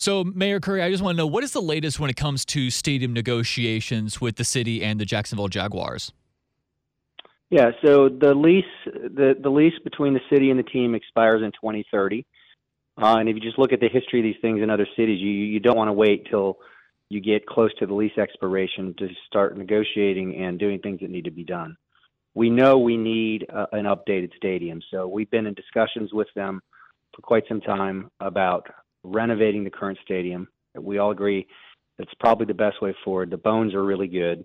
So, Mayor Curry, I just want to know what is the latest when it comes to stadium negotiations with the city and the Jacksonville Jaguars? Yeah, so the lease the the lease between the city and the team expires in 2030. Uh, and if you just look at the history of these things in other cities, you you don't want to wait till you get close to the lease expiration to start negotiating and doing things that need to be done. We know we need uh, an updated stadium, so we've been in discussions with them for quite some time about renovating the current stadium. We all agree that's probably the best way forward. The bones are really good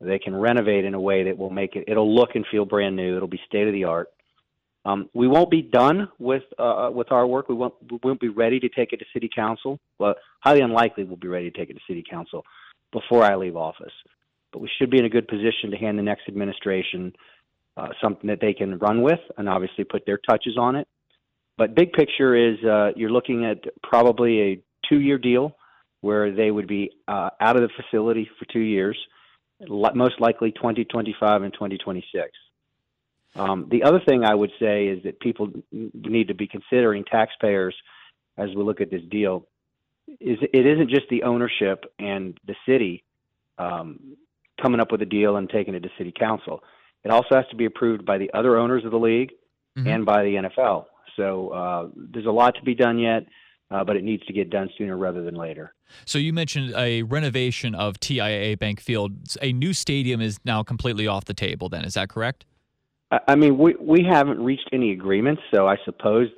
they can renovate in a way that will make it. It'll look and feel brand new. It'll be state of the art. Um, we won't be done with uh, with our work. We won't we won't be ready to take it to city council. Well, highly unlikely we'll be ready to take it to city council before I leave office. But we should be in a good position to hand the next administration uh, something that they can run with and obviously put their touches on it. But big picture is uh, you're looking at probably a two year deal where they would be uh, out of the facility for two years most likely 2025 and 2026. Um, the other thing I would say is that people need to be considering taxpayers as we look at this deal. Is it isn't just the ownership and the city um, coming up with a deal and taking it to city council. It also has to be approved by the other owners of the league mm-hmm. and by the NFL. So uh, there's a lot to be done yet uh, but it needs to get done sooner rather than later. So you mentioned a renovation of TIAA Bank Field. A new stadium is now completely off the table. Then is that correct? I mean, we we haven't reached any agreements, so I suppose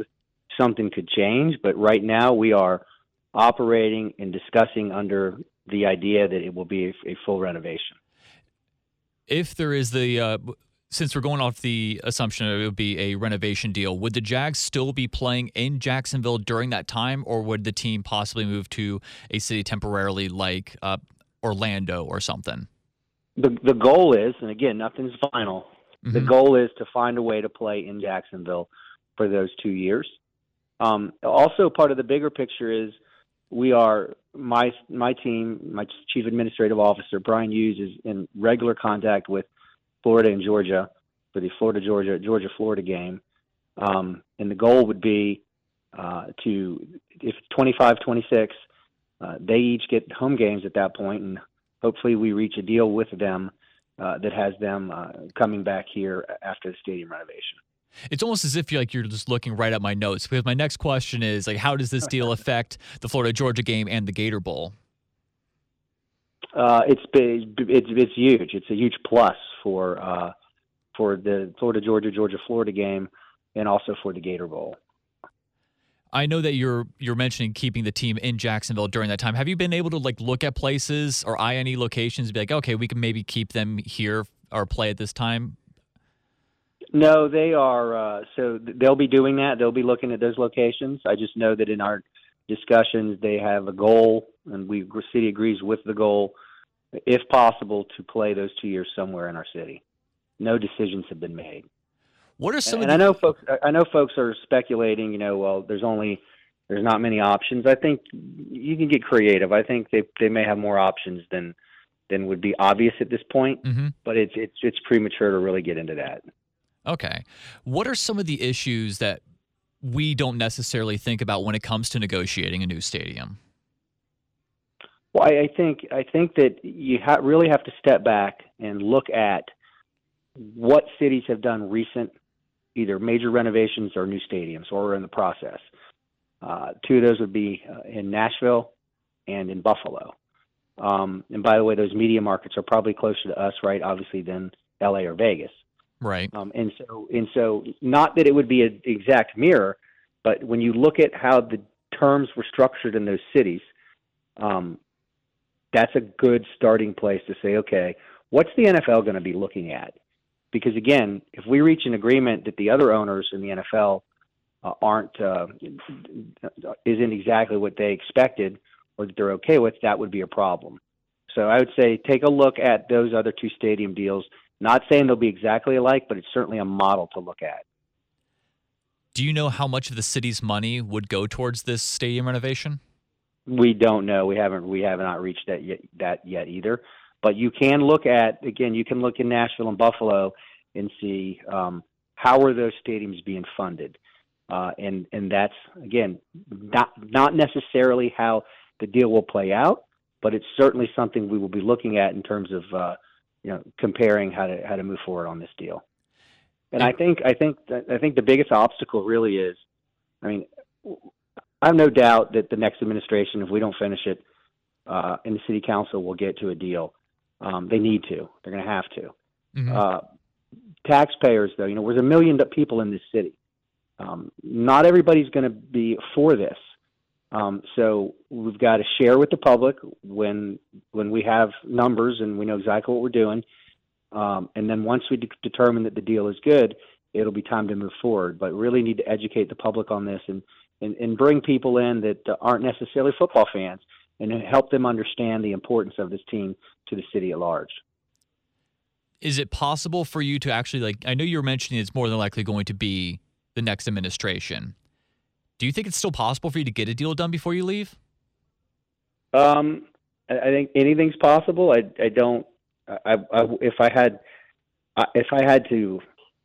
something could change. But right now, we are operating and discussing under the idea that it will be a, a full renovation. If there is the uh, since we're going off the assumption it would be a renovation deal, would the Jags still be playing in Jacksonville during that time, or would the team possibly move to a city temporarily like uh, Orlando or something? The the goal is, and again, nothing's final. Mm-hmm. The goal is to find a way to play in Jacksonville for those two years. Um, also, part of the bigger picture is we are my my team, my chief administrative officer Brian Hughes is in regular contact with Florida and Georgia for the Florida Georgia Georgia Florida game, um, and the goal would be uh, to if 25 26 uh, they each get home games at that point, and hopefully we reach a deal with them uh, that has them uh, coming back here after the stadium renovation. It's almost as if you're like you're just looking right at my notes because my next question is like, how does this deal affect the Florida Georgia game and the Gator Bowl? Uh, it's it's it's huge. It's a huge plus for uh, for the Florida Georgia Georgia Florida game, and also for the Gator Bowl. I know that you're you're mentioning keeping the team in Jacksonville during that time. Have you been able to like look at places or eye any locations and be like, okay, we can maybe keep them here or play at this time? No, they are. Uh, so they'll be doing that. They'll be looking at those locations. I just know that in our discussions, they have a goal, and we city agrees with the goal if possible, to play those two years somewhere in our city. No decisions have been made. What are some? And, and I know folks. I know folks are speculating. You know, well, there's only there's not many options. I think you can get creative. I think they they may have more options than than would be obvious at this point. Mm-hmm. But it's it's it's premature to really get into that. Okay, what are some of the issues that we don't necessarily think about when it comes to negotiating a new stadium? Well, I, I think I think that you ha- really have to step back and look at what cities have done recent, either major renovations or new stadiums, or are in the process. Uh, two of those would be uh, in Nashville and in Buffalo. Um, and by the way, those media markets are probably closer to us, right? Obviously, than LA or Vegas. Right. Um, and so, and so, not that it would be an exact mirror, but when you look at how the terms were structured in those cities, um, that's a good starting place to say, okay, what's the NFL going to be looking at? Because again, if we reach an agreement that the other owners in the NFL uh, aren't uh, isn't exactly what they expected, or that they're okay with, that would be a problem. So I would say take a look at those other two stadium deals. Not saying they'll be exactly alike, but it's certainly a model to look at. Do you know how much of the city's money would go towards this stadium renovation? We don't know. We haven't we have not reached that yet that yet either. But you can look at again. You can look in Nashville and Buffalo and see um, how are those stadiums being funded, uh, and and that's again not not necessarily how the deal will play out, but it's certainly something we will be looking at in terms of uh, you know comparing how to how to move forward on this deal. And I think I think I think the biggest obstacle really is, I mean, I have no doubt that the next administration, if we don't finish it, uh, and the city council will get to a deal. Um, they need to. They're going to have to. Mm-hmm. Uh, taxpayers, though, you know, there's a million people in this city. Um, not everybody's going to be for this. Um, so we've got to share with the public when when we have numbers and we know exactly what we're doing. Um, and then once we de- determine that the deal is good, it'll be time to move forward. But really need to educate the public on this and and, and bring people in that aren't necessarily football fans and help them understand the importance of this team to the city at large. Is it possible for you to actually like? I know you were mentioning it's more than likely going to be the next administration. Do you think it's still possible for you to get a deal done before you leave? Um, I think anything's possible. I I don't. I, I if I had if I had to,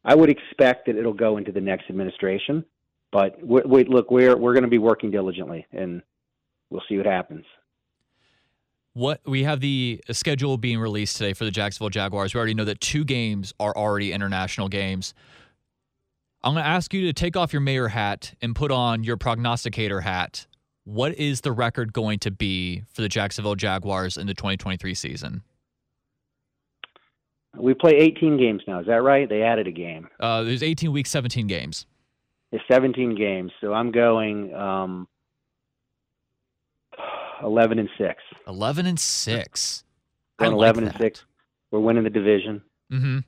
I would expect that it'll go into the next administration. But wait, look, we're we're going to be working diligently, and we'll see what happens. What we have the schedule being released today for the Jacksonville Jaguars. We already know that two games are already international games. I'm going to ask you to take off your mayor hat and put on your prognosticator hat. What is the record going to be for the Jacksonville Jaguars in the 2023 season? We play 18 games now. Is that right? They added a game. Uh, there's 18 weeks, 17 games. It's 17 games. So I'm going um, 11 and 6. 11 and 6. Going like 11 that. and 6. We're winning the division. Mm-hmm.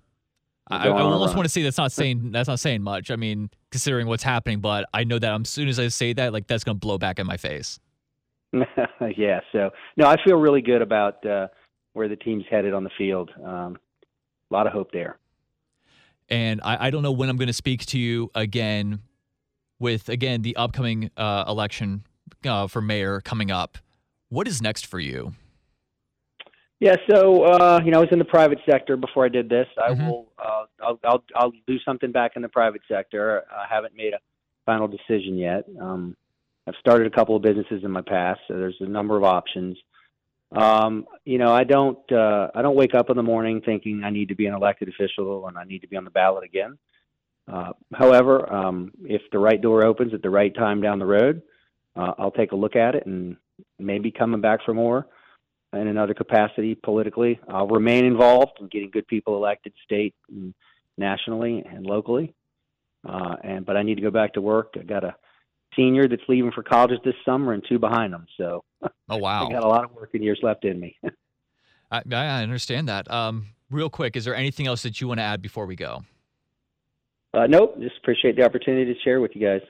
I, I almost want to say that's not saying that's not saying much. I mean, considering what's happening, but I know that as soon as I say that, like that's going to blow back in my face. yeah. So no, I feel really good about uh, where the team's headed on the field. Um, a lot of hope there. And I, I don't know when I'm going to speak to you again with again the upcoming uh, election uh, for mayor coming up. What is next for you? Yeah, so uh, you know, I was in the private sector before I did this. I mm-hmm. will, uh, I'll, I'll, I'll do something back in the private sector. I haven't made a final decision yet. Um, I've started a couple of businesses in my past, so there's a number of options. Um, you know, I don't, uh, I don't wake up in the morning thinking I need to be an elected official and I need to be on the ballot again. Uh, however, um, if the right door opens at the right time down the road, uh, I'll take a look at it and maybe coming back for more in another capacity politically. I'll remain involved in getting good people elected state and nationally and locally. Uh, and but I need to go back to work. I got a senior that's leaving for college this summer and two behind them. So oh wow, I got a lot of working years left in me. I, I understand that. Um, real quick, is there anything else that you want to add before we go? Uh, nope. Just appreciate the opportunity to share with you guys.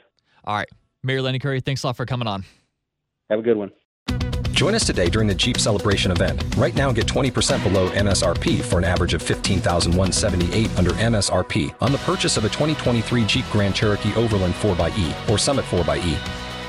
All right, Mayor Lenny Curry, thanks a lot for coming on. Have a good one. Join us today during the Jeep Celebration event. Right now, get 20% below MSRP for an average of 15178 under MSRP on the purchase of a 2023 Jeep Grand Cherokee Overland 4xE or Summit 4xE.